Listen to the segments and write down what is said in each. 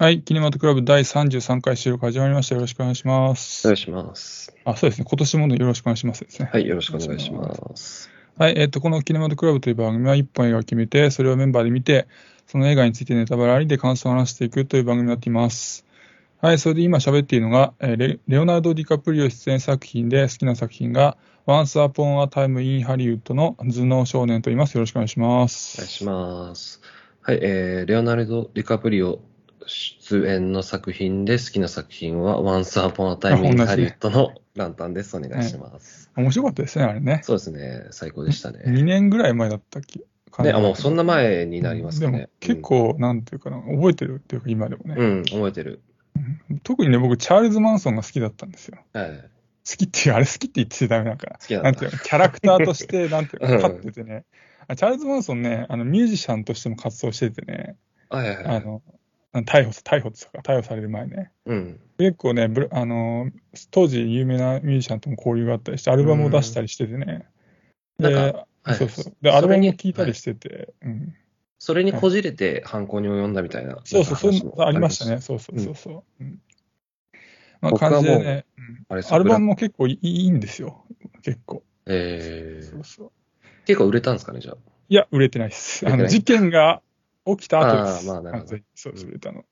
はい、キネマトクラブ第33回収録始まりました。よろしくお願いします。お願いします。あ、そうですね。今年もよろしくお願いしますですね。はい、よろしくお願いします。はい、えっ、と、このキネマトクラブという番組は1本映画を決めて、それをメンバーで見て、その映画についてネタバラありで感想を話していくという番組になっています。はい、それで今喋っているのが、えーレレオナルド・ディカプリオ出演作品で好きな作品が、Once Upon a Time in Hollywood の頭脳少年と言います。よろしくお願いします。お願いします。はい、えー、レオナルド・ディカプリオ出演の作品で好きな作品は Once Upon a Time あ in のランタンです。お願いします。面白かったですね、あれね。そうですね、最高でしたね。2年ぐらい前だったっけね、あ、もうそんな前になりますかでもね。結構、なんていうかな、覚えてるっていうか、今でもね、うん、うん、覚えてる。特にね、僕、チャールズ・マンソンが好きだったんですよ。はい。好きっていう、あれ好きって言ってちゃダメなんか好きなんだなんていうの、キャラクターとして、なんていううんか、勝っててね、あチャールズ・マンソンね、あのミュージシャンとしても活動しててね、はいはいはい。あの逮捕、逮捕っていうか、逮捕される前ね、うん。結構ね、ブルあの当時有名なミュージシャンとも交流があったりして、アルバムを出したりしててね、で、なんかはいそうそう。で、アルバムを聴いたりしてて、うん。それにこじれて犯行に及んだみたいな。そうそう、そうありましたね。。そうそうそうそう。うんまあ、感じでね、うんアルバムも結構いいいいんですよ。結構。えー、そうそう。結構売れたんですかね、じゃあ。いや、売れてないです。あの、事件が起きた後です。あーまあなるほどそうです、売れたの。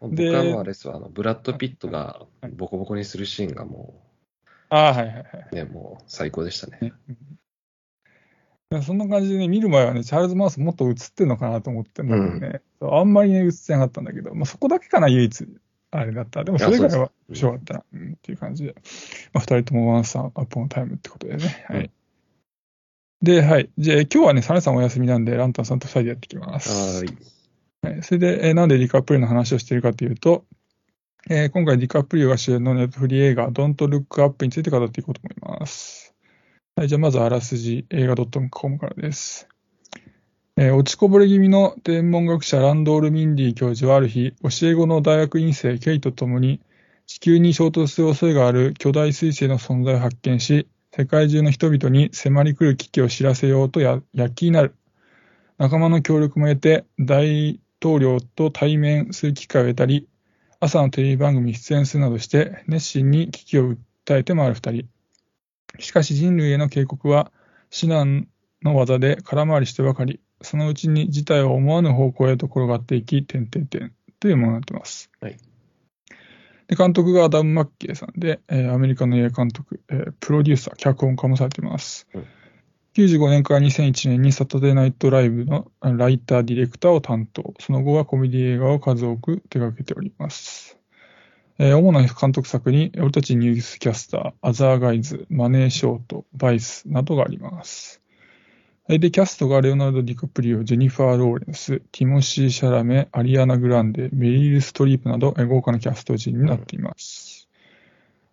僕ではもうあれですわ、あの、ブラッド・ピットがはいボコボコにするシーンがもああ、はいはいはい。う、ね、もう最高でしたね。いやそんな感じでね、見る前はね、チャールズ・マウスもっと映ってんのかなと思ってんだけどね、そうあんまりね、映ってなかったんだけど、まあ、そこだけかな、唯一、あれだった。でもそれ以外はあ面白かったな、うん、っていう感じで、まあ、二人ともワンサーアポンタイムってことでね。はい。うんで、はい。じゃあ、今日はね、サネさんお休みなんで、ランタンさんと二人でやっていきます。はーい。はい、それで、えーなんでディカプリオの話をしているかというと、えー今回ディカプリオが主演のネットフリー映画、Don't Look Up について語っていこうと思います。はい、じゃあまずあらすじ、映画 .com からです。えー落ちこぼれ気味の天文学者ランドール・ミンディ教授はある日、教え子の大学院生ケイと共に地球に衝突する恐れがある巨大彗星の存在を発見し、世界中の人々に迫り来る危機を知らせようと躍起になる。仲間の協力も得て、大統領と対面する機会を得たり、朝のテレビ番組に出演するなどして、熱心に危機を訴えて回る二人。しかし人類への警告は、至難の技で空回りしてばかり、そのうちに事態は思わぬ方向へと転がっていき、点々点というものになっています。はいで監督がアダム・マッケイさんで、えーアメリカの映画監督、えープロデューサー、脚本家もされています。うん95年から2001年にサタデーナイトライブのあライター、ディレクターを担当。その後はコメディ映画を数多く手掛けております。えー主な監督作に、俺たちニュースキャスター、アザーガイズ、マネーショート、バイスなどがあります。えーで、キャストがレオナルド・ディカプリオ、ジェニファー・ローレンス、ティモシー・シャラメ、アリアナ・グランデ、メリル・ストリープなど、えー豪華なキャスト陣になっています。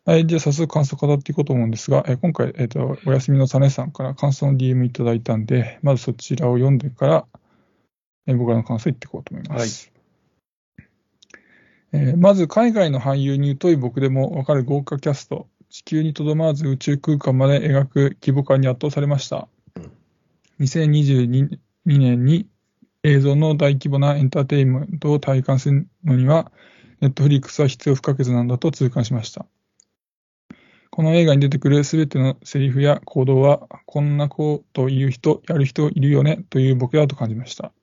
はい、じゃあ早速感想を語っていこうと思うんですが、えー今回、えっ、と、お休みのサネさんから感想の DM いただいたんで、まずそちらを読んでから、えー僕らの感想を言っていこうと思います。えーまず、海外の俳優に疎い僕でもわかる豪華キャスト、地球にとどまらず宇宙空間まで描く規模感に圧倒されましたうん。2022年に映像の大規模なエンターテインメントを体感するのには、ネットフリックスは必要不可欠なんだと痛感しました。この映画に出てくるすべてのセリフや行動は、こんなこと言う人、やる人いるよねというボケだと感じました。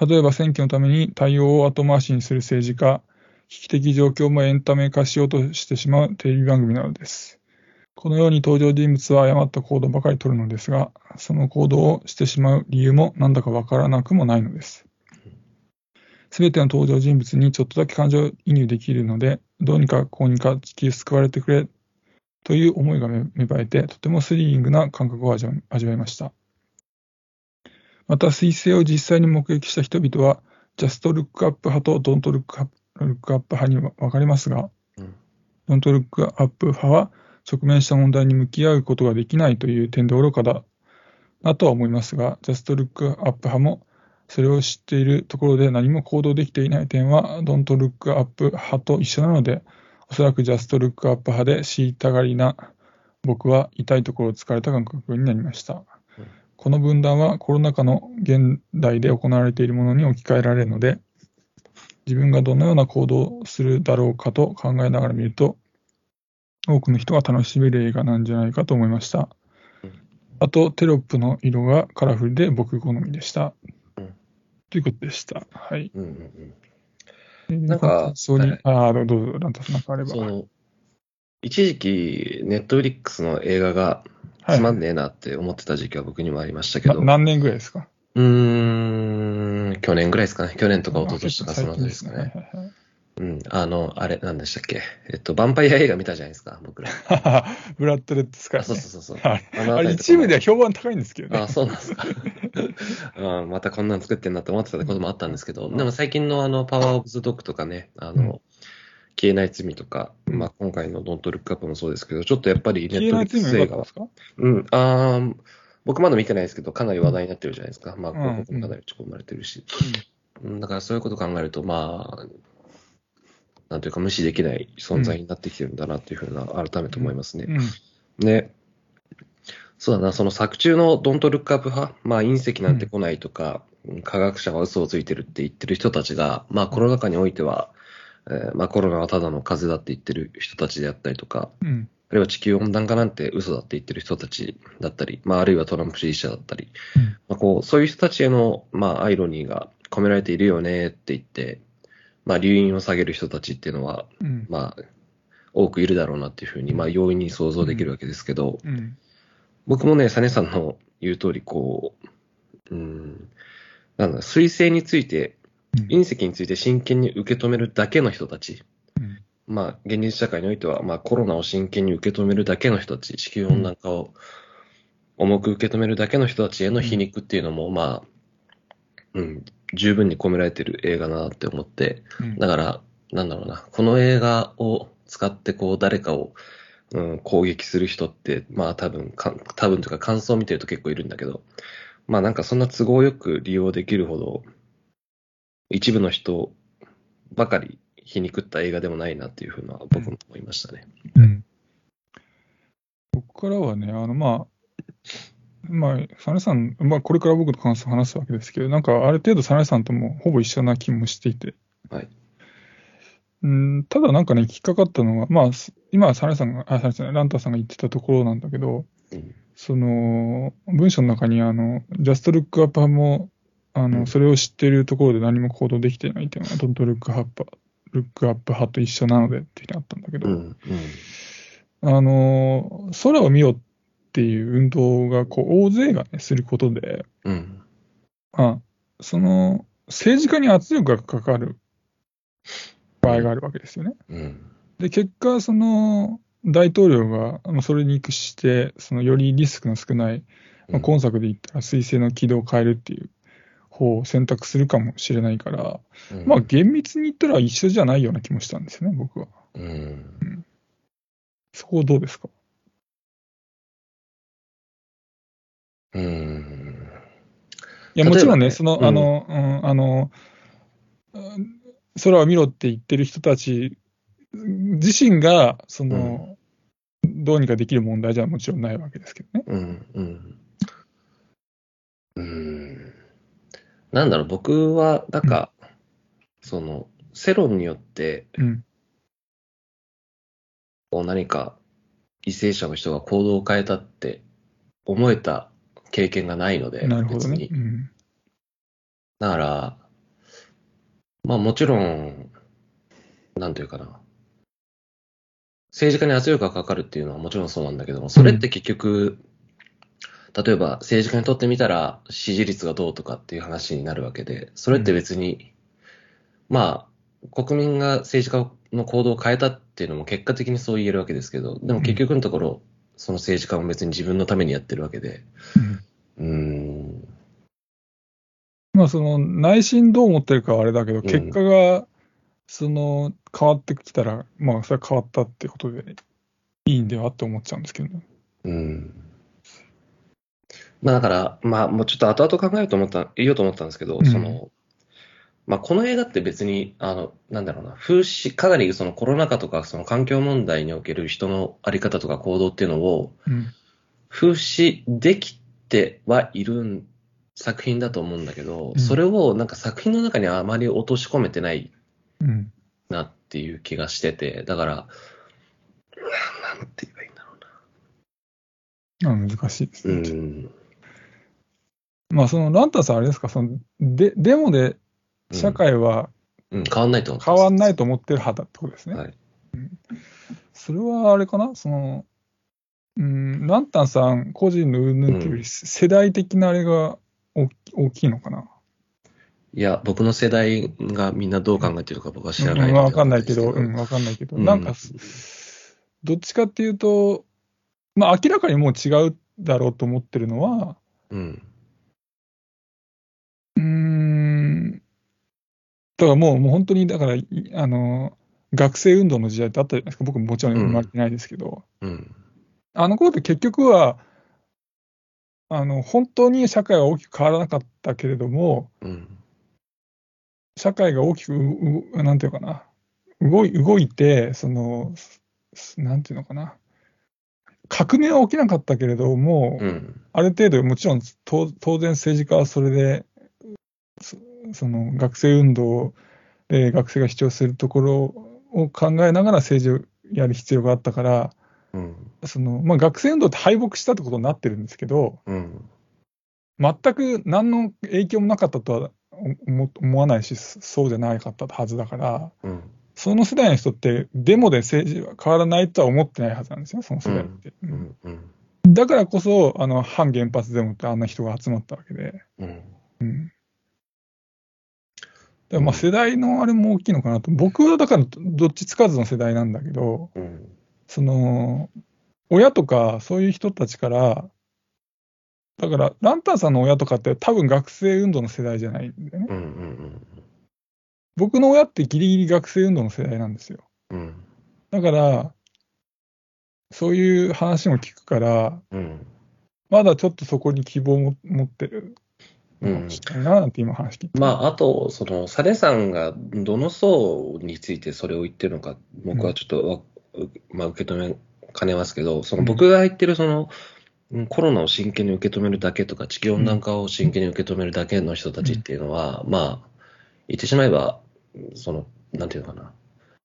例えば選挙のために対応を後回しにする政治家、危機的状況もエンタメ化しようとしてしまうテレビ番組なのです。このように登場人物は誤った行動ばかり取るのですが、その行動をしてしまう理由もなんだかわからなくもないのです。すべての登場人物にちょっとだけ感情移入できるので、どうにかこうにか地球救われてくれという思いが芽芽生えて、とてもスリリングな感覚を味わいました。また、彗星を実際に目撃した人々は、ジャストルックアップ派とドントルックアップ派に分かれますが、うんドントルックアップ派は直面した問題に向き合うことができないという点で愚かだなとは思いますが、ジャストルックアップ派もそれを知っているところで何も行動できていない点は、ドントルックアップ派と一緒なので、おそらくジャストルックアップ派で虐がりな僕は痛いところを突かれた感覚になりました。この分断はコロナ禍の現代で行われているものに置き換えられるので、自分がどのような行動をするだろうかと考えながら見ると、多くの人が楽しめる映画なんじゃないかと思いましたうん。あと、テロップの色がカラフルで僕好みでしたうん。ということでした。はい。うんうんなんかそうにはい、ああ、どうぞ、ランタスなんかあれば。その、一時期、ネットフリックスの映画がはいつまんねえなって思ってた時期は僕にもありましたけど、な何年ぐらいですか？うーん、去年ぐらいですかね。去年とか一昨年とかそのあたりですかね。はいはいはいうん、あの、あれ、なんでしたっけ。えっと、ヴァンパイア映画見たじゃないですか、僕ら。ブラッドレッドスカイ、あ、ね。そうそうそうそう。あれあれ一部では評判高いんですけどね。あ、そうなんですか。うんまたこんなん作ってんなって思ってたこともあったんですけど、でも最近のあの、パワーオブズドッグとかね、あの、うん消えない罪とか、まあ今回のドントルックアップもそうですけど、ちょっとやっぱりネットリックス映画はうん、あー僕まだ見てないですけど、かなり話題になってるじゃないですか。まあ、うん広告もかなり打ち込まれてるし。うん、だからそういうことを考えると、まあ、なんというか無視できない存在になってきてるんだなっていうふうな、改めて思いますね。うん。で、そうだな、その作中のドントルックアップ派、まあ隕石なんて来ないとか、科学者が嘘をついてるって言ってる人たちが、まあコロナ禍においては、えーまあコロナはただの風邪だって言ってる人たちであったりとか、うん。あるいは地球温暖化なんて嘘だって言ってる人たちだったり、まああるいはトランプ支持者だったり、うんまあこう、そういう人たちへの、まあアイロニーが込められているよねって言って、まあ留飲を下げる人たちっていうのは、うん。まあ、多くいるだろうなっていうふうに、まあ容易に想像できるわけですけど、うん。僕もね、サネさんの言う通り、こう、うん、なんだ、水星について、隕石について真剣に受け止めるだけの人たち、うん。まあ、現実社会においては、まあ、コロナを真剣に受け止めるだけの人たち、地球温暖化を重く受け止めるだけの人たちへの皮肉っていうのも、まあ、うん、十分に込められてる映画だなって思って、うんだから、なんだろうな、この映画を使って、こう、誰かを、うん、攻撃する人って、まあ多分か、多分というか感想を見てると結構いるんだけど、まあなんかそんな都合よく利用できるほど、一部の人ばかり皮肉った映画でもないなっていうふうな僕も思いましたね。うん。僕からはね、あの、まあ、まあ、サネさん、まあ、これから僕と感想を話すわけですけど、なんか、ある程度サネさんともほぼ一緒な気もしていて、はい。うん、ただなんかね、引っかかったのは、まあ、す今、サネさんが、あ、サネさん、ランタさんが言ってたところなんだけど、うん。その、文章の中に、あの、ジャストルックアップ派も、あの、うん。それを知っているところで何も行動できていないっていうのが、ドントルックアップ、ルックアップ派と一緒なのでっていうのがあったんだけど、うん、うん、あの、空を見よっていう運動が、こう、大勢がね、することで、うん、あその、政治家に圧力がかかる場合があるわけですよね。うん、で、結果、その、大統領が、それに屈して、その、よりリスクの少ない、まあ、今作で言ったら、水星の軌道を変えるっていう方を選択するかもしれないから、うん。まあ、厳密に言ったら一緒じゃないような気もしたんですよね、僕は。うん、そこどうですか？うん、いや、もちろんね、その、うんあの、うん、あの、うん空を見ろって言ってる人たち自身が、その、どうにかできる問題じゃもちろんないわけですけどね。うん、うん。うん。なんだろう、僕は、なんか、その、世論によって、うん。こう何か、為政者の人が行動を変えたって思えた経験がないので、なるほどね。別にうん。だから、まあもちろん、なんというかな。政治家に圧力がかかるっていうのはもちろんそうなんだけども、それって結局、例えば政治家にとってみたら支持率がどうとかっていう話になるわけで、それって別に、まあ、国民が政治家の行動を変えたっていうのも結果的にそう言えるわけですけど、でも結局のところ、その政治家も別に自分のためにやってるわけで、うん。うーん、まあ、その、内心どう思ってるかはあれだけど、ん。結果が、その、変わってきたら、まあ、それは変わったってことで、いいんではって思っちゃうんですけどね。うん。まあだから、まあもうちょっと後々考えようと思った、言おうと思ったんですけど、うん。その、まあこの映画って別に、あの、なんだろうな、風刺、かなりそのコロナ禍とかその環境問題における人のあり方とか行動っていうのをうん。風刺できてはいる作品だと思うんだけど、うんそれをなんか作品の中にあまり落とし込めてないうん。なっていう気がしてて、だから、なんて言えばいいんだろあ難しいですうな。ね。うん。まあ、そのランタンさん、あれですか、そのでデモで社会はうん、変わんないと。変わんないと思ってる派だってことですね。はい。それはあれかな、その、うん、ランタンさん個人の云々っていうより、うん世代的なあれが大き大きいのかな？いや、僕の世代がみんなどう考えてるか僕は知らないうん、わかんないけど、わかんうん、わかんないけど、うんなんか、どっちかっていうと、まあ、明らかにもう違うだろうと思ってるのは、うん。うーん、だからもう、もう本当に、だから、いあの、学生運動の時代ってあったじゃないですか、僕ももちろん生まれてないですけど、うん。あの頃って結局は、あの、本当に社会は大きく変わらなかったけれども、うん。社会が大きくう、うなんていうかな、動い動いて、その、すなんていうのかな、革命は起きなかったけれども、うん。ある程度、もちろん当当然政治家はそれで、そその学生運動で学生が主張するところを考えながら政治をやる必要があったから、うん。そのまあ、学生運動って敗北したってことになってるんですけど、うん。全く何の影響もなかったとは思思わないし、そうじゃなかったはずだから、うん。その世代の人って、デモで政治は変わらないとは思ってないはずなんですよ、その世代って。うん。うん。だからこそ、あの反原発デモってあんな人が集まったわけで。うん。うんでまあ世代のあれも大きいのかなと、僕はだからどっちつかずの世代なんだけど、うん。その親とかそういう人たちから、だからランタンさんの親とかって多分学生運動の世代じゃないんだよね。うん。うん。僕の親ってギリギリ学生運動の世代なんですよ。うん。だから、そういう話も聞くから、うん。まだちょっとそこに希望も持ってるうん。ないななん。て今話聞いて。まあ、あと、その、サネさんがどの層についてそれを言ってるのか、僕はちょっとわ、まあ、受け止めかねますけど、その僕が言ってるその、うんコロナを真剣に受け止めるだけとか、地球温暖化を真剣に受け止めるだけの人たちっていうのは、まあ、言ってしまえば、その、なんていうのかな、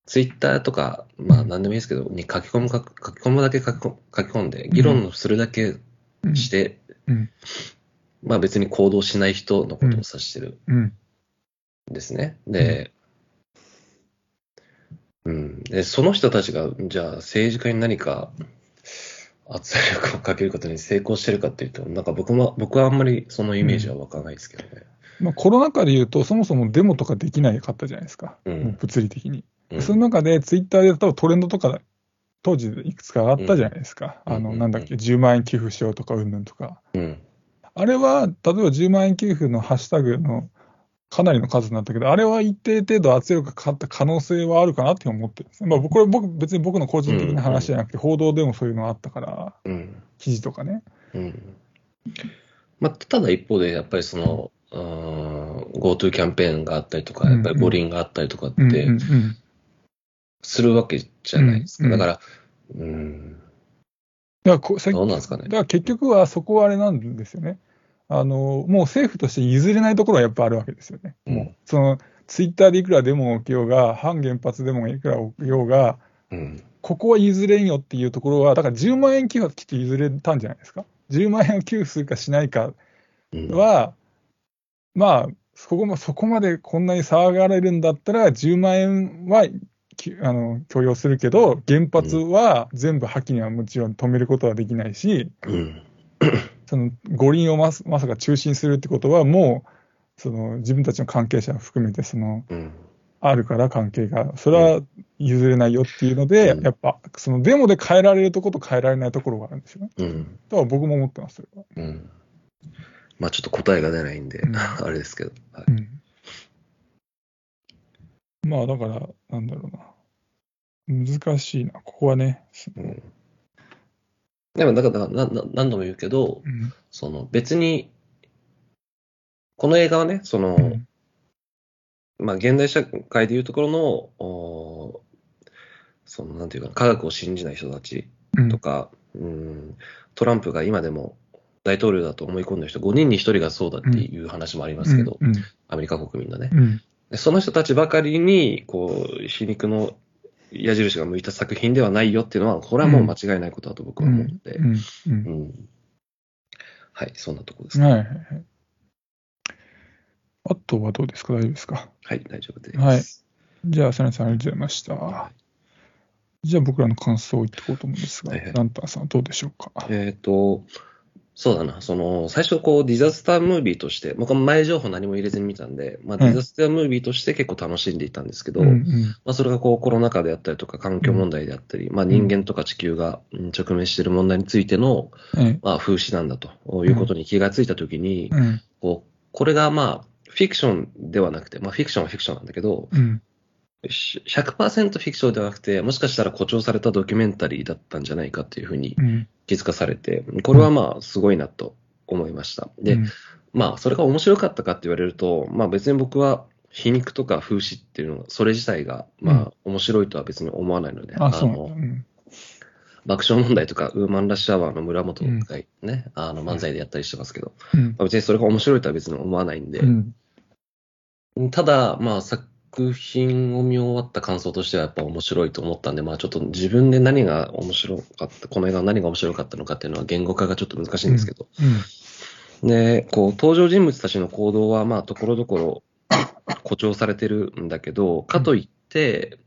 ツイッターとか、まあ、なんでもいいですけど、に書き込むか、書き込むだけ書き込んで、議論するだけうん。して、うんまあ別に行動しない人のことを指してる。うん。ですね。で、うん。で、その人たちが、じゃあ政治家に何か圧力をかけることに成功してるかっていうと、なんか僕も、僕はあんまりそのイメージは湧かないですけどね。まあ、コロナ禍で言うと、そもそもデモとかできないかったじゃないですか、うん。物理的に。うん。その中で、ツイッターで多分トレンドとか、当時いくつかあったじゃないですか、あのなんだっけ、10万円寄付しようとか、うんぬんとか。うん。あれは、例えば10万円給付のハッシュタグのかなりの数になったけど、あれは一定程度圧力がかかった可能性はあるかなって思ってるんですね。まあ、これ僕、別に僕の個人的な話じゃなくて、報道でもそういうのがあったから、うん。記事とかね。うん。まあ、ただ一方で、やっぱりその、うーん GoTo キャンペーンがあったりとか、やっぱり五輪があったりとかってうんするわけじゃないですか。うんだから、うん、だからなんですかねだから結局はそこはあれなんですよね。あの、もう政府として譲れないところはやっぱあるわけですよね。うんもう、その、ツイッターでいくらデモが起きようが、反原発デモがいくら起きようが、うん、ここは譲れんよっていうところは、だから10万円寄付はきっと譲れたんじゃないですか。10万円を給付するかしないかうん、は、まあ、そこも、そこまでこんなに騒がれるんだったら、10万円はきあの許容するけど、原発は全部破棄にはもちろん止めることはできないし、うん、その五輪をまさまさか中止にするってことは、もうその自分たちの関係者を含めてその、うん、あるから関係が、それは譲れないよっていうので、うん。やっぱそのデモで変えられるところと変えられないところがあるんですよね。うん、だから僕も思ってます。うん。まあちょっと答えが出ないんで、うん。あれですけど。はい。うんまあだから、なんだろうな。難しいな、ここはね。うん。でも、だから、なな何度も言うけど、うん。その別に、この映画はね、その、うん。まあ、現代社会でいうところの、おその、なんていうかな、科学を信じない人たちうん。とか、うん、トランプが今でも大統領だと思い込んだ人、5人に1人がそうだっていう話もありますけど、うん。アメリカ国民のね。うん。でその人たちばかりに、こう、皮肉の矢印が向いた作品ではないよっていうのは、これはもう間違いないことだと僕は思うので、うん。う。うんんはい、そんなところですね。はいはいはい。あとはどうですか？大丈夫ですか？はい、大丈夫です。はいじゃあ、サナさんありがとうございました。じゃあ、僕らの感想を言っていこうと思うんですが、はいはいランタンさんはどうでしょうか？えっ、と、そうだな、その、最初こう、ディザスタームービーとして、前情報何も入れずに見たんで、まあ、ディザスタームービーとして結構楽しんでいたんですけど、うんうん。まあ、それがこう、コロナ禍であったりとか、環境問題であったり、まあ、人間とか地球がうん直面している問題についての、はいまあ、風刺なんだということに気がついたときに、うん。こう、これがまあ、フィクションではなくて、まあ、フィクションはフィクションなんだけど、うん。し100%フィクションではなくて、もしかしたら誇張されたドキュメンタリーだったんじゃないかっていうふうにうん。気づかされて、これはまあ、すごいなと思いました。で、うん。まあ、それが面白かったかって言われると、まあ別に僕は皮肉とか風刺っていうのは、それ自体が、まあ、面白いとは別に思わないので、うなんだ。のうん。爆笑問題とか、ウーマンラッシュアワーの村本がね、あの漫才でやったりしてますけど、うん。まあ別にそれが面白いとは別に思わないんで、うん。ただ、まあ作品を見終わった感想としてはやっぱ面白いと思ったんで、まあちょっと自分で何が面白かった、この映画何が面白かったのかっていうのは言語化がちょっと難しいんですけど、うん。で、こう、登場人物たちの行動は、まあ、ところどころ誇張されてるんだけど、かといって、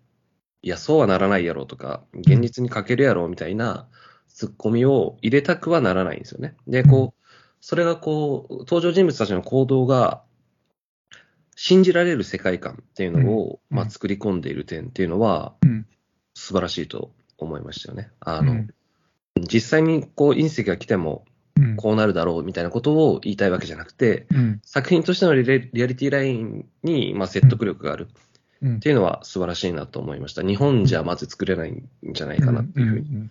いや、そうはならないやろとか、現実に欠けるやろみたいなツッコミを入れたくはならないんですよね。で、こう、それがこう、登場人物たちの行動が、信じられる世界観っていうのを、うんまあ、作り込んでいる点っていうのは、うん素晴らしいと思いましたよね。あの、うん実際にこう隕石が来てもうんこうなるだろうみたいなことを言いたいわけじゃなくて、うん作品としてのリレリアリティラインに、まあ、説得力があるうんっていうのは素晴らしいなと思いました。日本じゃまず作れないんじゃないかなっていうふうにん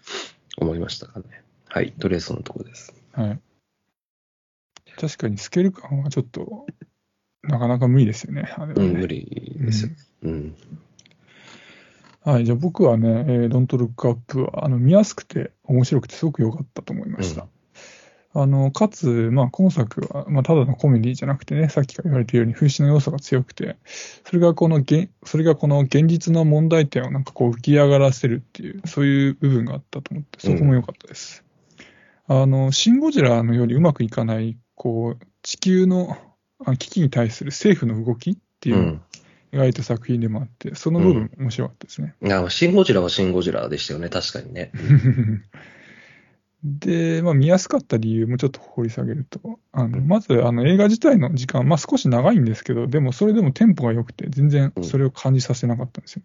思いましたかね。はい、とりあえずそのところです。うんはい。確かにスケール感はちょっと、なかなか無理ですよね。あれはねうん、無理ですよ。うん。はい、じゃあ僕はね、えー、ドントルックアップはあの見やすくて面白くてすごく良かったと思いました。あのかつ、まあ、今作は、まあ、ただのコメディじゃなくてね、さっきから言われているように風刺の要素が強くて、それがこの現それがこの現実の問題点をなんかこう浮き上がらせるっていう、そういう部分があったと思って、そこも良かったです。あの、シン・ゴジラのようにうまくいかない、こう、地球のあ危機に対する政府の動きっていう。描いた作品でもあって、その部分も面白かったですね。いや、シン・ゴジラはシン・ゴジラでしたよね、確かにね。で、まあ、見やすかった理由もちょっと掘り下げると、あのまずあの映画自体の時間、まあ、少し長いんですけど、でもそれでもテンポが良くて、全然それを感じさせなかったんですよ。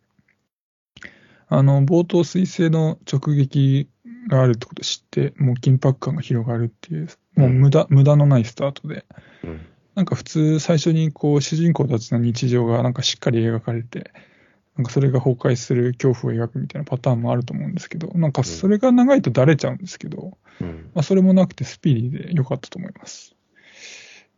あの冒頭、彗星の直撃があるってことを知って、もう緊迫感が広がるっていう、もう無駄無駄のないスタートで、うん。なんか普通、最初にこう主人公たちの日常がなんかしっかり描かれて、なんかそれが崩壊する恐怖を描くみたいなパターンもあると思うんですけど、なんかそれが長いとだれちゃうんですけど、うん。まあ、それもなくてスピーディーで良かったと思います。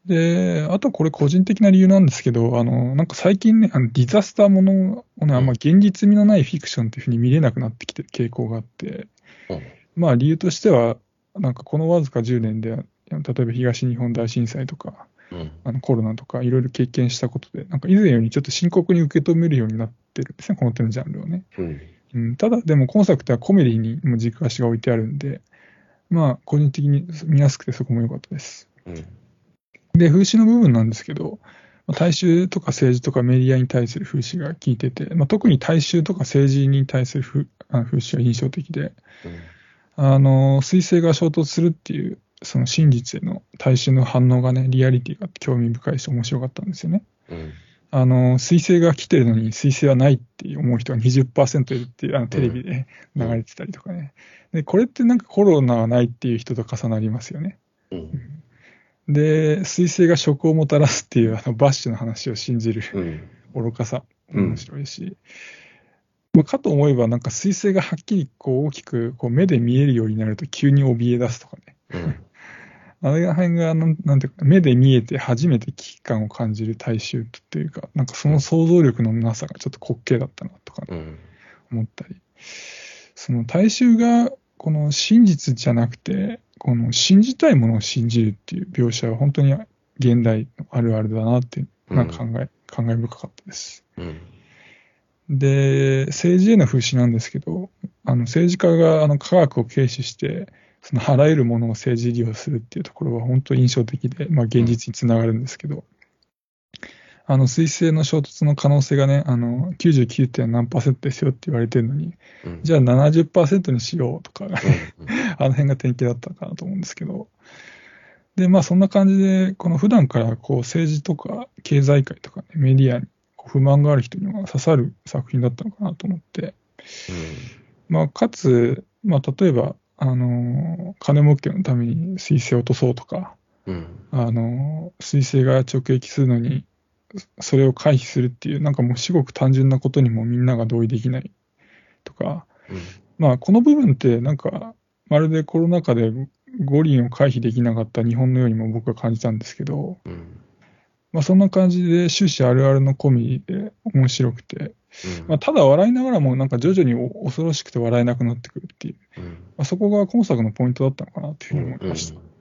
で、あとこれ個人的な理由なんですけど、あの、なんか最近ね、あのディザスターものをね、あんま現実味のないフィクションっていうふうに見れなくなってきてる傾向があって、うんまあ理由としては、なんかこのわずか10年で、例えば東日本大震災とか、うん。あのコロナとかいろいろ経験したことで、なんか以前よりちょっと深刻に受け止めるようになってるんですね、この手のジャンルをね。うん。うん、ただ、でも今作ではコメディにも軸足が置いてあるんで、まあ、個人的に見やすくてそこも良かったです。うん。で、風刺の部分なんですけど、まあ大衆とか政治とかメディアに対する風刺が効いてて、まあ、特に大衆とか政治に対する風あ風刺が印象的で、あの、彗星が衝突するっていう、その真実への大衆の反応がね、リアリティがあって興味深いし面白かったんですよね。うん。あの、彗星が来てるのに彗星はないって思う人が20%いるっていう、あのテレビで流れてたりとかね。で、これってなんかコロナはないっていう人と重なりますよね。うん。で、彗星が食をもたらすっていうあのバッシュの話を信じるうん。愚かさ、うん面白いし、まあ、かと思えばなんか彗星がはっきりこう大きくこう目で見えるようになると急に怯え出すとかね。うん。あれら辺がなんなんていうか、目で見えて初めて危機感を感じる大衆っていうか、なんかその想像力のなさがちょっと滑稽だったなとかねうん。思ったり、その大衆がこの真実じゃなくて、この信じたいものを信じるっていう描写は本当に現代のあるあるだなってなんか考え、感慨深かったです。うん。で、政治への風刺なんですけど、あの政治家があの科学を軽視して、そのあらゆるものを政治利用するっていうところは本当に印象的で、まあ、現実につながるんですけど、あの水星の衝突の可能性がね、あの 99. 何パーセントですよって言われてるのに、うん。じゃあ70%にしようとか、うんうん あの辺が典型だったかなと思うんですけど、で、まあそんな感じで、この普段からこう政治とか経済界とか、ね、メディアに不満がある人には刺さる作品だったのかなと思って、まあかつ、まあ例えば、あの、金儲けのために水星を落とそうとか、うん。あの、水星が直撃するのに、それを回避するっていう、なんかもう至極単純なことにもみんなが同意できないとか、うん。まあ、この部分って、なんか、まるでコロナ禍で五輪を回避できなかった日本のようにも僕は感じたんですけど、うん。まあ、そんな感じで終始あるあるのコメディで面白くて、うんまあ、ただ笑いながらもなんか徐々にお恐ろしくて笑えなくなってくるっていう、うんまあ、そこが今作のポイントだったのかなというふうに思いました。うん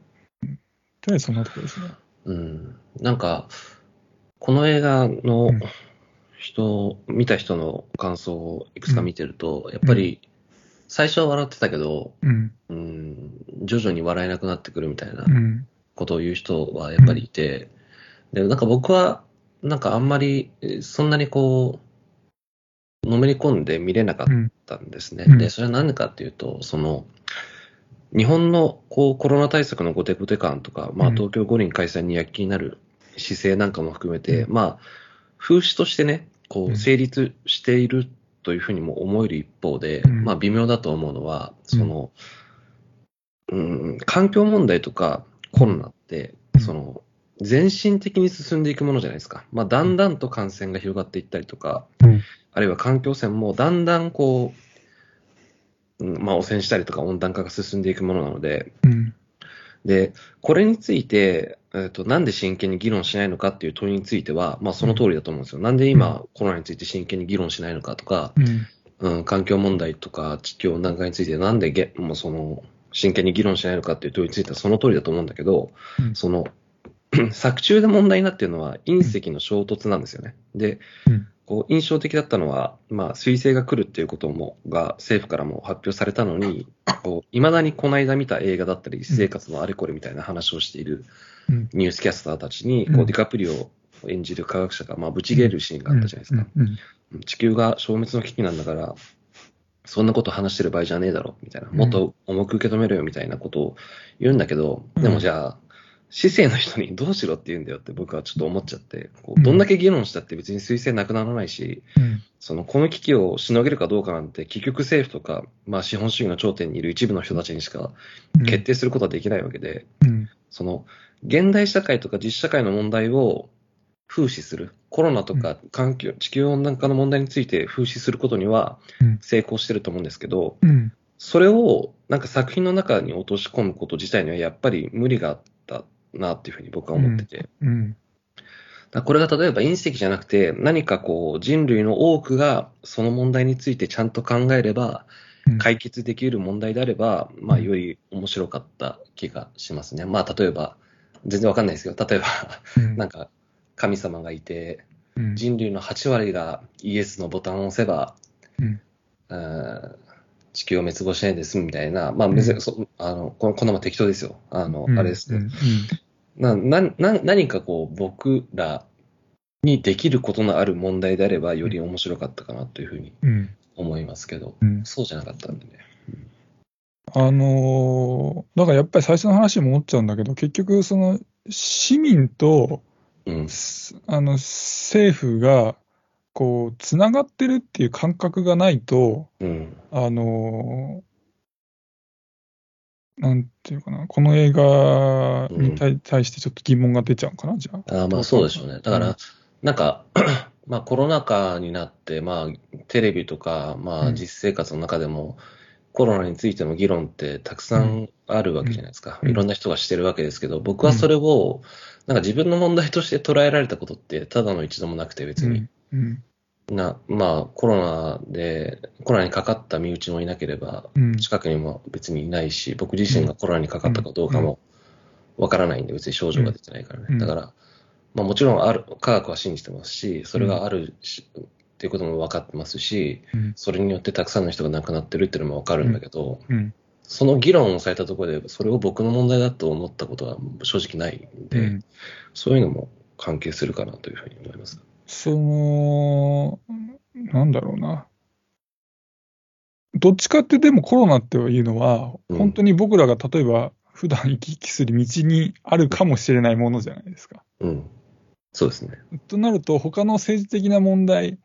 とりあえずそんなところですね。うん。なんか、この映画のうん人、見た人の感想をいくつか見てると、やっぱり、最初は笑ってたけど、うん。うん、徐々に笑えなくなってくるみたいなうん。ことを言う人はやっぱりいて、で、なんか僕は、なんかあんまり、えそんなにこう、のめり込んで見れなかったんですね。うん。で、それは何かっていうと、その、日本のこうコロナ対策のゴテゴテ感とか、まあうん。東京五輪開催に躍起になる姿勢なんかも含めて、うまあ、風刺としてね、こう成立しているというふうにも思える一方で、うん。まあ微妙だと思うのは、その、うん、環境問題とかコロナって、うん。その、全身的に進んでいくものじゃないですか。まあ、だんだんと感染が広がっていったりとか、うんあるいは環境汚染もだんだんこう、うんまあ、汚染したりとか温暖化が進んでいくものなので、うん。で、これについて、えっと、なんで真剣に議論しないのかっていう問いについては、まあ、その通りだと思うんですよ。なんで今、コロナについて真剣に議論しないのかとか、うん。うん、環境問題とか地球温暖化についてなんでげもうその真剣に議論しないのかっていう問いについてはその通りだと思うんだけど、うんその 作中で問題になっているのは隕石の衝突なんですよね。で、うんこう印象的だったのは、まあ、彗星が来るっていうこともが政府からも発表されたのに、こう未だにこの間見た映画だったり、私生活のあれこれみたいな話をしているうん。ニュースキャスターたちに、うんこうディカプリオを演じる科学者が、まあ、ぶち切れるシーンがあったじゃないですか。うん。地球が消滅の危機なんだから、そんなこと話してる場合じゃねえだろ、みたいな。もっと重く受け止めろよ、みたいなことを言うんだけど、うんでもじゃあ、市政の人にどうしろって言うんだよって僕はちょっと思っちゃって、こううんどんだけ議論したって別に推薦なくならないし、うん。その、この危機をしのげるかどうかなんて、結局政府とか、まあ資本主義の頂点にいる一部の人たちにしか決定することはできないわけで、うん。その、現代社会とか実社会の問題を風刺する。コロナとか環境、地球温暖化の問題について風刺することにはうん成功してると思うんですけど、うん。それをなんか作品の中に落とし込むこと自体にはやっぱり無理があったなっていうふうに僕は思ってて。うん。らこれが例えば隕石じゃなくて何かこう人類の多くがその問題についてちゃんと考えればうん。解決できる問題であれば、まあより面白かった気がしますね。まあ例えば、全然わかんないですけど、例えば、うん。なんか、神様がいて、うん。人類の8割がイエスのボタンを押せば、うん。うん地球を滅亡しないで済むみたいな、まあ、別にそあのこのこのまま適当ですよ。あの、うんあれですね。うんななな何かこう、僕らにできることのある問題であれば、より面白かったかなというふうにうん思いますけど、うんそうじゃなかったんでね。あのーだからやっぱり最初の話に戻っちゃうんだけど、結局、その市民とうん。すあの政府がこうつながってるっていう感覚がないと、うん。あのーなんていうかな、この映画に対,、対してちょっと疑問が出ちゃうかな、じゃあ。あーまあそうでしょうね。だかうんら、なんか、まあコロナ禍になって、まあテレビとか、まうんあ実生活の中でも、コロナについての議論ってたくさんあるわけじゃないですか。うんいろんな人がしてるわけですけど、僕はそれを、なんか自分の問題として捉えられたことって、ただの一度もなくて別に。うんな、まあコロナで、コロナにかかった身内もいなければ、うん近くにも別にいないし、僕自身がコロナにかかったかどうかもわからないんで、別に症状が出てないからね。うんだから、まあもちろんある、科学は信じてますし、それがあるし、っていうことも分かってますし、うん。それによってたくさんの人が亡くなってるっていうのも分かるんだけど、うん。その議論をされたところで、それを僕の問題だと思ったことは正直ないんで、うんそういうのも関係するかなというふうに思います。その、なんだろうな。どっちかってでもコロナっていうのは、うん本当に僕らが例えば普段行き来する道にあるかもしれないものじゃないですか。うん。そうですね。となると、他の政治的な問題、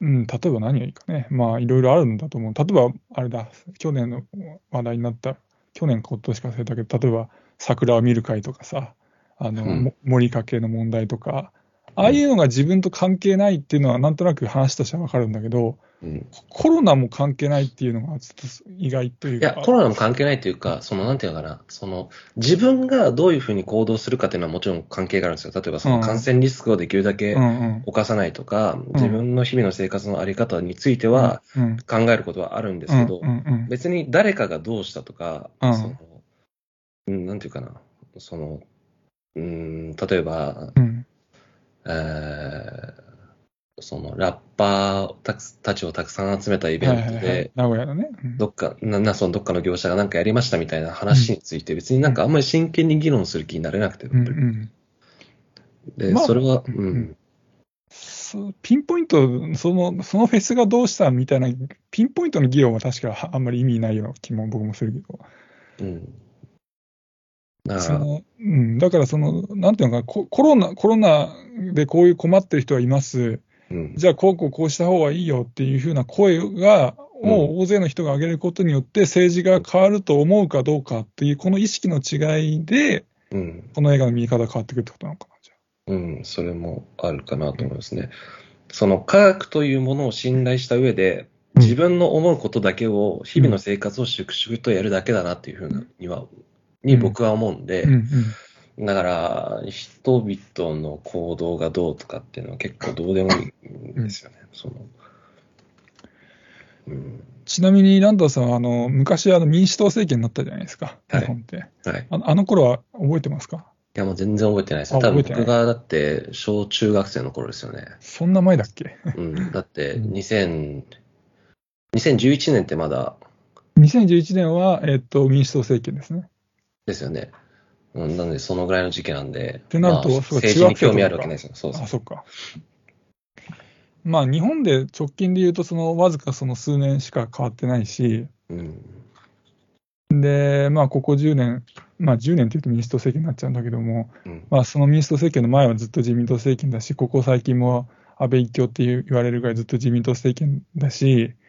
うん、例えば何がいいかね。まあ、いろいろあるんだと思う。例えば、あれだ、去年の話題になった、去年か今年か忘れたけど、例えば、桜を見る会とかさ、あの、うんも森かけの問題とか、ああいうのが自分と関係ないっていうのは、なんとなく話としてはわかるんだけど、うん。コロナも関係ないっていうのが、ちょっと意外というか。いや、コロナも関係ないというか、その、なんていうのかな、その、自分がどういうふうに行動するかっていうのはもちろん関係があるんですよ。例えば、その感染リスクをできるだけうんうん。犯さないとか、自分の日々の生活のあり方についてはうん、考えることはあるんですけどうん、うん。うん。別に誰かがどうしたとか、うん。その、うん、なんていうかな、その、うん、例えば、うんえーその、ラッパーたくたちをたくさん集めたイベントで、名古屋のね。うん。どっか、な、な、そのどっかの業者がなんかやりましたみたいな話について、別になんかあんまり真剣に議論する気になれなくて、で、まあそれは、ううん。ピンポイント、その、そのフェスがどうしたみたいな、ピンポイントの議論は確かあんまり意味ないような気も僕もするけど、うん。だから、その、うん、だからその、なんていうのかなコ、コロナ、コロナでこういう困ってる人はいます。うん、じゃあ、こうこうこうした方がいいよっていうふうな声が、うん。を大勢の人が上げることによって政治が変わると思うかどうかっていう、この意識の違いで、うん、この映画の見え方が変わってくるってことなのかな、じゃうん、それもあるかなと思いますね。その科学というものを信頼した上で、うん。自分の思うことだけを、日々の生活を粛々とやるだけだなっていうふうなには、に僕は思うんで、あ。うんうん。だから、人々の行動がどうとかっていうのは結構どうでもいいんですよね。そのうん、ちなみに、ランダーさんは、あの、昔、あの、民主党政権になったじゃないですか、はい日本って。はい。いああの頃は覚えてますか？や、もう全然覚えてないです。多分僕がだって小中学生の頃ですよね。そんな前だっけ？うん。だってうん2000、2011年ってまだ ?2011 年は、えっと、民主党政権ですね。ですよね。うん、なんで、そのぐらいの時期なんで、てなるとまあそう政治に興味あるわけないですよ。そうそうあ、そっか。まあ、日本で直近で言うと、その、わずかその数年しか変わってないし、うん。で、まあ、ここ10年、まあ、10年っていうと民主党政権になっちゃうんだけども、うん。まあ、その民主党政権の前はずっと自民党政権だし、ここ最近も安倍一強って言われるぐらいずっと自民党政権だし、うん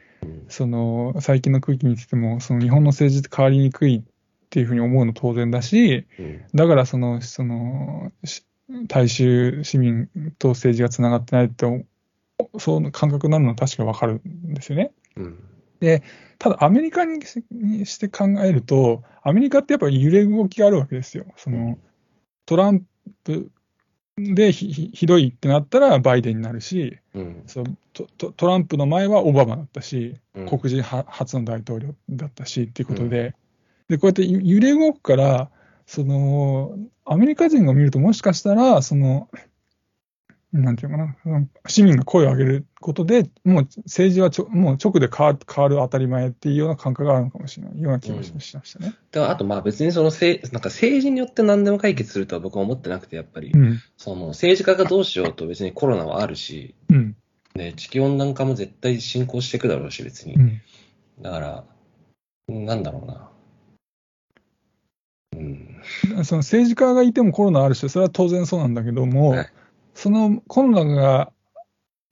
その最近の空気についても、その日本の政治って変わりにくいっていうふうに思うの当然だし、うん。だからその、その、し大衆市民と政治がつながってないって、そういう感覚になるのは確かわかるんですよね。うん。ただ、アメリカにして考えると、アメリカってやっぱり揺れ動きがあるわけですよ。そのトランプでひひひどいってなったらバイデンになるし、うん。そうトトトランプの前はオバマだったし、うん黒人は初の大統領だったしっていうことで、でこうやってゆ揺れ動くから、そのアメリカ人が見ると、もしかしたら、その、なんていうのかな、市民が声を上げることで、もう政治はちょもう直で変わる変わる当たり前っていうような感覚があるのかもしれないような気がししましたね。であと、まあ別にそのせい、なんか政治によって何でも解決するとは僕は思ってなくて、やっぱり、うん。その政治家がどうしようと別にコロナはあるし、うん。ね、地球温暖化も絶対進行していくだろうし、別にう。ん。だから、なんだろうな。うん。その政治家がいてもコロナあるし、それは当然そうなんだけども、はいそのコロナが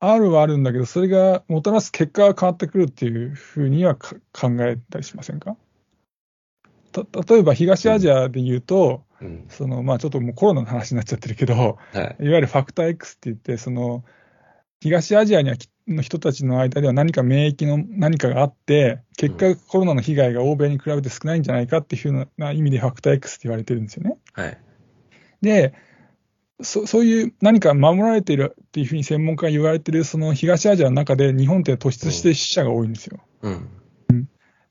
あるはあるんだけど、それがもたらす結果が変わってくるっていうふうにはか考えたりしませんか？た例えば東アジアで言うと、うん。そのまあ、ちょっともうコロナの話になっちゃってるけど、はい。いわゆるファクター X って言って、その東アジアにはきの人たちの間では何か免疫の何かがあって、結果、コロナの被害が欧米に比べて少ないんじゃないかっていうふうな意味でファクター X って言われてるんですよね。はい。で、そそういう何か守られているっていうふうに専門家が言われているその東アジアの中で日本って突出して死者が多いんですよ。うん。っ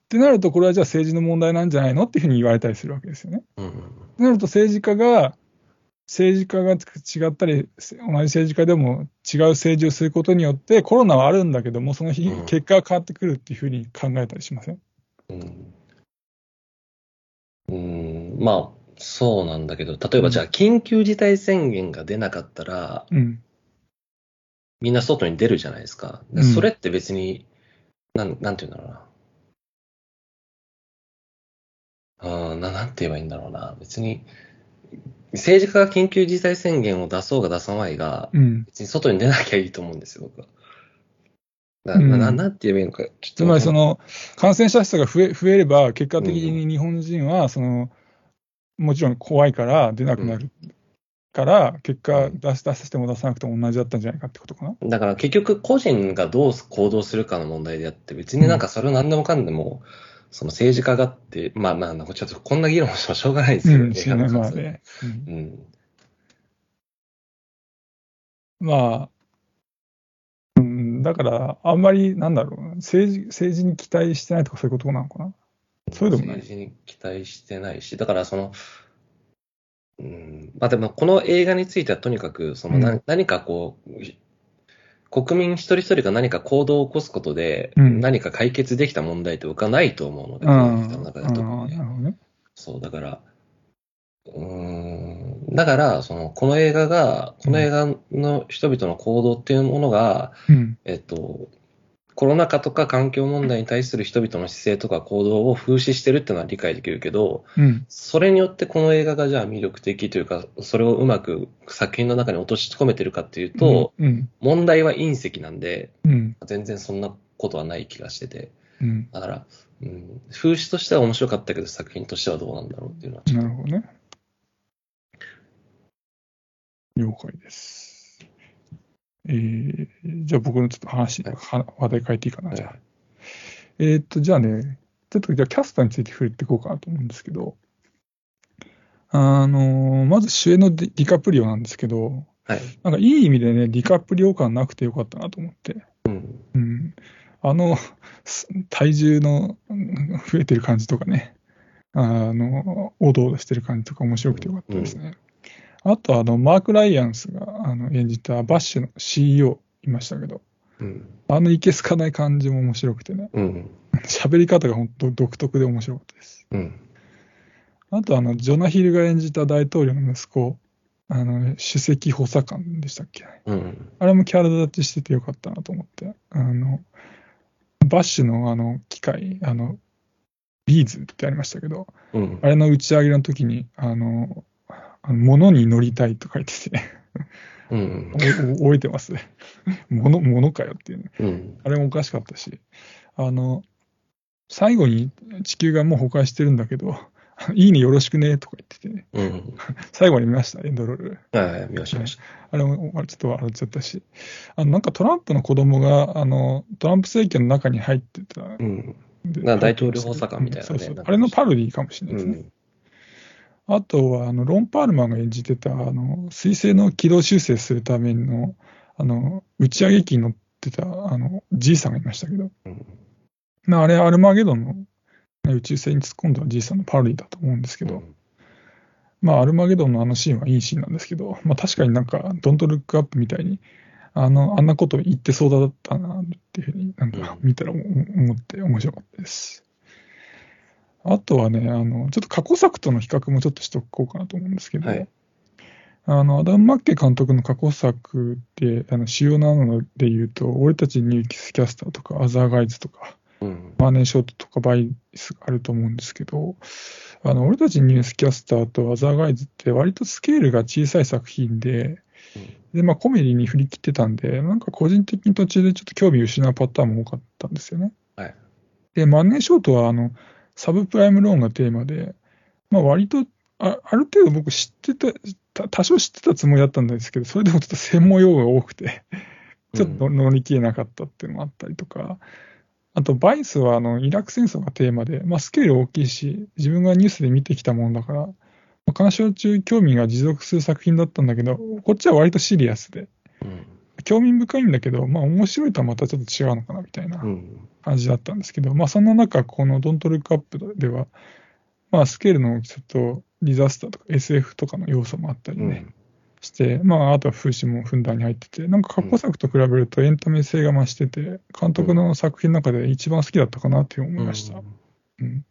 てなると、これはじゃあ政治の問題なんじゃないのっていうふうに言われたりするわけですよね。うん。ってなると政治家が政治家が違ったり、同じ政治家でも違う政治をすることによって、コロナはあるんだけども、その日、うん結果が変わってくるっていうふうに考えたりしません？うん。うん、まあ、そうなんだけど、例えばじゃあ、緊急事態宣言が出なかったら、うん。みんな外に出るじゃないですか。でうんそれって別に、なん、なんて言うんだろうな。うん、な、なんて言えばいいんだろうな。別に、政治家が緊急事態宣言を出そうが出さないが、うん。別に外に出なきゃいいと思うんですよ、僕は。な、うんな、なんて言えばいいのか、つまりその感染者数が増え増えれば、結果的に日本人はその、もちろん怖いから出なくなるから、結果出し出させても出さなくても同じだったんじゃないかってことかな？だから結局個人がどう行動するかの問題であって、別になんかそれを何でもかんでも、その政治家がって、まあまあ、なんかちょっとこんな議論してもしょうがないですようん、知らない、まあね。うんうん。まあ、うん、だから、あんまり、なんだろうな、政治、政治に期待してないとかそういうことなのかな？そうでもない政治に期待してないし、だからその、うん、まあでもこの映画についてはとにかく、そのな、うん何かこう、国民一人一人が何か行動を起こすことで、うん。何か解決できた問題って僕はないと思うので、うこん、の中でね。そう、だから、うーん、だから、その、この映画が、この映画の人々の行動っていうものが、うん、えっと、コロナ禍とか環境問題に対する人々の姿勢とか行動を風刺してるっていうのは理解できるけど、うん、それによってこの映画がじゃあ魅力的というか、それをうまく作品の中に落とし込めてるかっていうと、うん、問題は隕石なんで、うん、全然そんなことはない気がしてて。うん。だから、うん、風刺としては面白かったけど、作品としてはどうなんだろうっていうのはなるほどね。了解です。えー、じゃあ僕のちょっと話、はいは話題変えていいかな、じゃあ。はいえーっと、じゃあね、ちょっとじゃあキャスターについて触れていこうかなと思うんですけど、あのーまず主演のディディカプリオなんですけど、はい。なんかいい意味でね、ディカプリオ感なくてよかったなと思って。うん。うん。あの、す体重のうん増えてる感じとかね、あの、おどおどしてる感じとか面白くてよかったですね。あと、あの、マーク・ライアンスがあの演じたバッシュの CEO いましたけど、うん。あのいけすかない感じも面白くてね、うん。喋り方が本当独特で面白かったです。うん。あと、あの、ジョナヒルが演じた大統領の息子、あの、首席補佐官でしたっけ？うん。あれもキャラ立ちしててよかったなと思って。あの、バッシュのあの機械、あの、ビーズってありましたけど、うん。あれの打ち上げの時に、あの物に乗りたいと書いてて、うん。おお覚えてます？物、物かよっていうね。うん。あれもおかしかったし、あの、最後に地球がもう崩壊してるんだけど、いいねよろしくねとか言っててね、うん。最後に見ました、エンドロール。はい、見ました。あれもあれちょっと笑っちゃったし、あのなんかトランプの子供があのトランプ政権の中に入ってたうん。でな大統領補佐官みたいなねそうそうあれのパロディかもしれうないですね。ん。あとはあのロン・パールマンが演じてたあの彗星の軌道修正するためのあの打ち上げ機に乗ってたあのじいさんがいましたけど、うん。まあ、あれアルマゲドンの、ね宇宙船に突っ込んだじいさんのパロディだと思うんですけど、まあ、アルマゲドンのあのシーンはいいシーンなんですけど、まあ、確かになんか、ドントルックアップみたいに、あの、あんなこと言ってそうだったな、っていうふうになんか見たら思思って面白かったです。あとはね、あの、ちょっと過去作との比較もちょっとしとこうかなと思うんですけど、はいあの、アダム・マッケイ監督の過去作って、あの、主要なので言うと、俺たちニュースキャスターとか、アザーガイズとか、うん。マネーショートとかバイスがあると思うんですけど、あの、俺たちニュースキャスターとアザーガイズって割とスケールが小さい作品で、で、まあコメディに振り切ってたんで、なんか個人的に途中でちょっと興味失うパターンも多かったんですよね。はい。で、マネーショートはあの、サブプライムローンがテーマで、まあ割と、あある程度僕知ってた、た多少知ってたつもりだったんですけど、それでもちょっと専門用語が多くて、ちょっと乗り切れなかったっていうのもあったりとか、あと、バイスはあのイラク戦争がテーマで、まあ、スケール大きいし、自分がニュースで見てきたもんだから、まあ、鑑賞中興味が持続する作品だったんだけど、こっちは割とシリアスで、うん。興味深いんだけど、まあ面白いとはまたちょっと違うのかなみたいなうん。感じだったんですけど、まあそんな中、このドントルックアップでは、まあスケールの大きさとディザスターとか SF とかの要素もあったりね、して、まあ、あとは風刺もふんだんに入ってて、なんか過去作と比べるとエンタメ性が増してて、監督の作品の中で一番好きだったかなって思いました。うんうん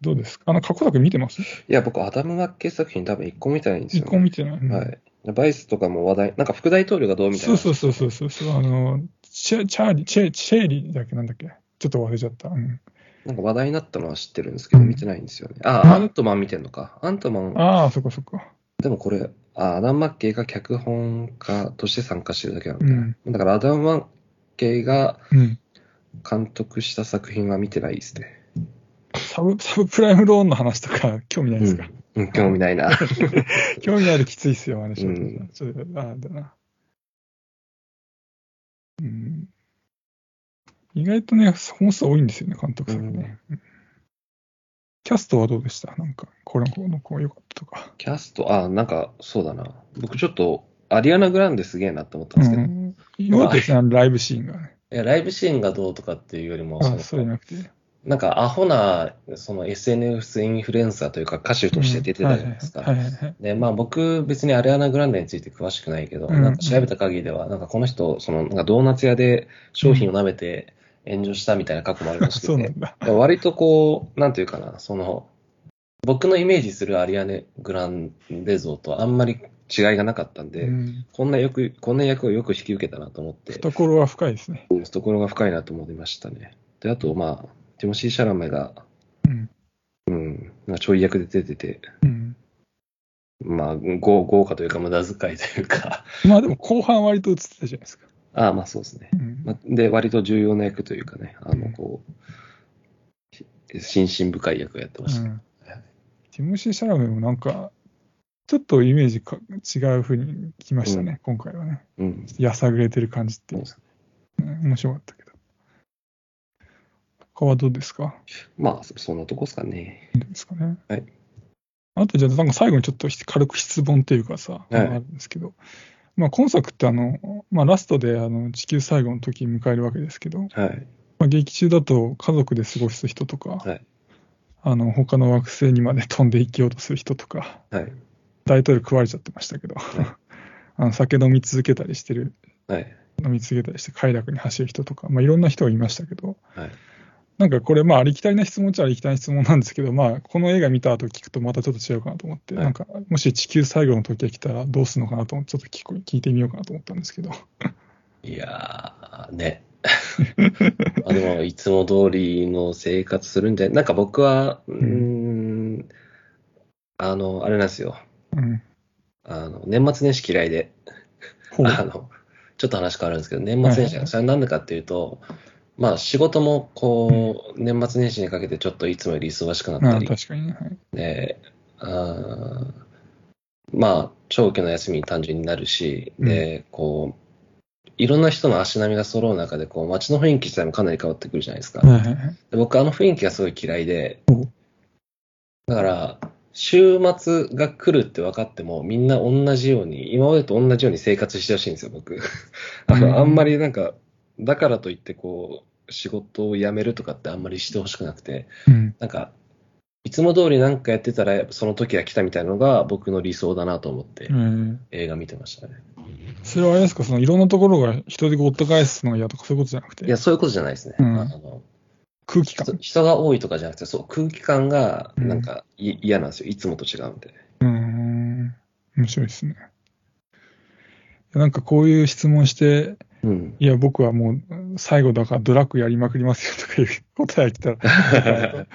どうですか？あの、過去作見てます？いや、僕、アダム・マッケイ作品多分一個見てないんです一よ、ね。個見てない。うんはい。バイスとかも話題、なんか副大統領がどうみたいな。そうそうそうそうそうあの、チェチャーリー、チェチェーリーだっけなんだっけ？ちょっと忘れちゃった。うん、なんか話題になったのは知ってるんですけど、うん見てないんですよね。あ、うんアントマン見てんのか。アントマン、ああ、そっかそっか。でもこれ、あアダム・マッケイが脚本家として参加してるだけなんだ。うん。だからアダム・マッケイがうん。監督した作品は見てないですね。サブ、サブプライムローンの話とか興味ないですか、うん、興味ないな。興味ないときついっすよ、あの仕事うんちょっと、ああ、だな。うん。意外とね、本数多いんですよね、監督作ね。うんキャストはどうでした？なんか、これこの子良かったとか。キャスト、あ、なんかそうだな。僕ちょっと、アリアナ・グランデすげえなって思ったんうですけど、ん。良かったですね、ライブシーンがね。いやライブシーンがどうとかっていうよりも、あ、そうじゃなくて。なんかアホな、その SNS インフルエンサーというか歌手として出てたじゃないですか。で、まあ僕別にアリアナ・グランデについて詳しくないけど、うんなんか調べた限りでは、なんかこの人、そのなんかドーナツ屋で商品を舐めて炎上したみたいな過去もあるらしくて、そうなんだ。割とこう、なんていうかな、その、僕のイメージするアリアネ・グランデ像とあんまり違いがなかったんで、うん。こんなよく、こんな役をよく引き受けたなと思って、懐は深いですね。懐が深いなと思いましたね。で、あと、まあ、ティモシー・シャラメが、うん。うん、なんかちょい役で出てて、うん。まあ、豪豪華というか無駄遣いというか、まあでも後半割と映ってたじゃないですか。ああ、まあそうですね。うん。まあで、割と重要な役というかね、あの、こう、心身深い役をやってました。うんティモシー・シャラメもなんか、ちょっとイメージか違う風に来ましたね、今回はね。うん。やさぐれてる感じっていうそうですうん面白かったけど。他はどうですか？まあ、そそんなとこですかね。ですかね。はい。あとじゃあ、なんか最後にちょっと軽く質問っていうかさ、はいあるんですけど、まあ今作ってあの、まあラストであの地球最後の時迎えるわけですけど、はい。まあ、劇中だと家族で過ごす人とか、はいあの他の惑星にまで飛んでいきようとする人とか、はい。大統領食われちゃってましたけど、あの酒飲み続けたりしてる、はい。飲み続けたりして快楽に走る人とか、まあ、いろんな人がいましたけど、はい。なんかこれ、まあ、ありきたりな質問っちゃありきたりな質問なんですけど、まあ、この映画見た後聞くとまたちょっと違うかなと思って、はいなんか、もし地球最後の時が来たらどうするのかなと思って、ちょっと聞こ聞いてみようかなと思ったんですけど。いやー、ね。まあでも、いつも通りの生活するんじゃ、なんか僕は、うーん、あの、あれなんですよ。うん。あの、年末年始嫌いで。あの、ちょっと話変わるんですけど、年末年始それはなんでかっていうと、まあ仕事もこう、年末年始にかけてちょっといつもより忙しくなったあり、確かにね。はい。で、あーまあ、長期の休みに単純になるし、で、こう、いろんな人の足並みが揃う中で、こう、街の雰囲気自体もかなり変わってくるじゃないですか。はいはいはい。で僕、あの雰囲気がすごい嫌いでお、だから、週末が来るって分かっても、みんな同じように、今までと同じように生活してほしいんですよ、僕。あうんの、あんまりなんか、だからといって、こう、仕事を辞めるとかってあんまりしてほしくなくて、うん。なんか、いつも通りなんかやってたら、その時が来たみたいなのが僕の理想だなと思って、うん映画見てましたね。それはあれですか、そのいろんなところが人でごった返すのが嫌とかそういうことじゃなくて、いや、そういうことじゃないですね。うんあの空気感人。人が多いとかじゃなくて、そう、空気感が、うんなんか、い嫌なんですよ。いつもと違うんで。うーん。面白いですね。なんかこういう質問して、うん。いや、僕はもう最後だからドラッグやりまくりますよとかいう答えが来たら、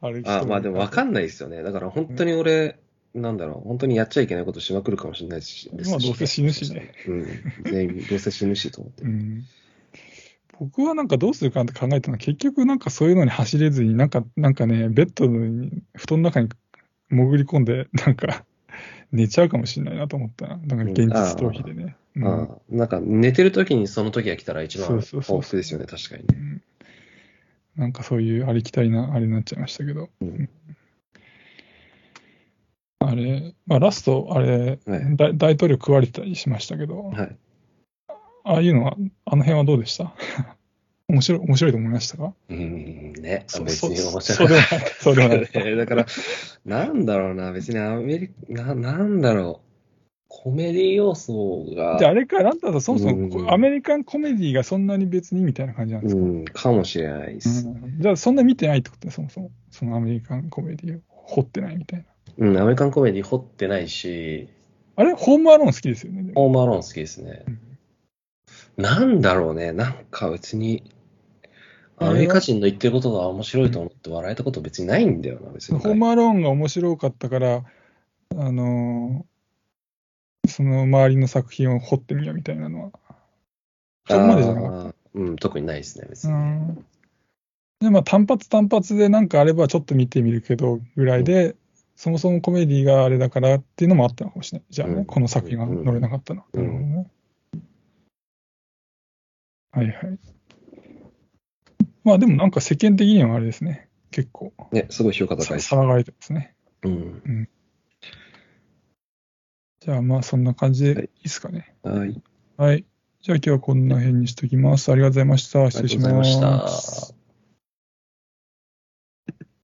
あれあまあでも分かんんないですよね。だから本当に俺、なんだろう、本当にやっちゃいけないことしまくるかもしれないし。まあどうせ死ぬしね。うん。全員、どうせ死ぬしと思ってう。ん。僕はなんかどうするかなって考えたのは、結局なんかそういうのに走れずに、なんか、なんかね、ベッドに、布団の中に潜り込んで、なんか、寝ちゃうかもしれないなと思ったな。なんか現実逃避でね。うんああなんか寝てる時にその時が来たら一番そうそうそう幸福ですよね、確かにね。うんなんかそういうありきたりなあれになっちゃいましたけど。うんあれ、まあラスト、あれ、はい大大統領食われてたりしましたけど、はい。ああいうのは、あの辺はどうでした？面白い、面白いと思いましたか？うん、ね。そ別に面そ白い。そうでもない。そうでもない。ね だから、なんだろうな、別にアメリカ、ななんだろう。コメディ要素が。じゃああれか、なんだとそもそもうんアメリカンコメディがそんなに別にみたいな感じなんですか、うん、かもしれないです。うんじゃあそんな見てないってこと？ね、そもそも。そのアメリカンコメディを掘ってないみたいな。うん、アメリカンコメディ掘ってないし、あれ？ホームアローン好きですよね。ホームアローン好きですね。なんだろうね、なんか別に、アメリカ人の言ってることが面白いと思って笑えたこと別にないんだよな、別に。ホームアローンが面白かったから、あのーその周りの作品を掘ってみようみたいなのは。そこまでじゃなかった。うん、特にないですね、別に。うんで、まあ、単発単発でなんかあればちょっと見てみるけどぐらいで、そもそもコメディがあれだからっていうのもあったのかもしれない。じゃあね、うんこの作品が乗れなかったのは。うんなるほどね。はいはい。まあでもなんか世間的にはあれですね。結構、ね、すごい評価高いさです。騒がれてますね。うん。じゃあまあそんな感じではいいいですかね。はい。はい。じゃあ今日はこんな辺にしときます。ありがとうございました。失礼しありがとうございま。ますした。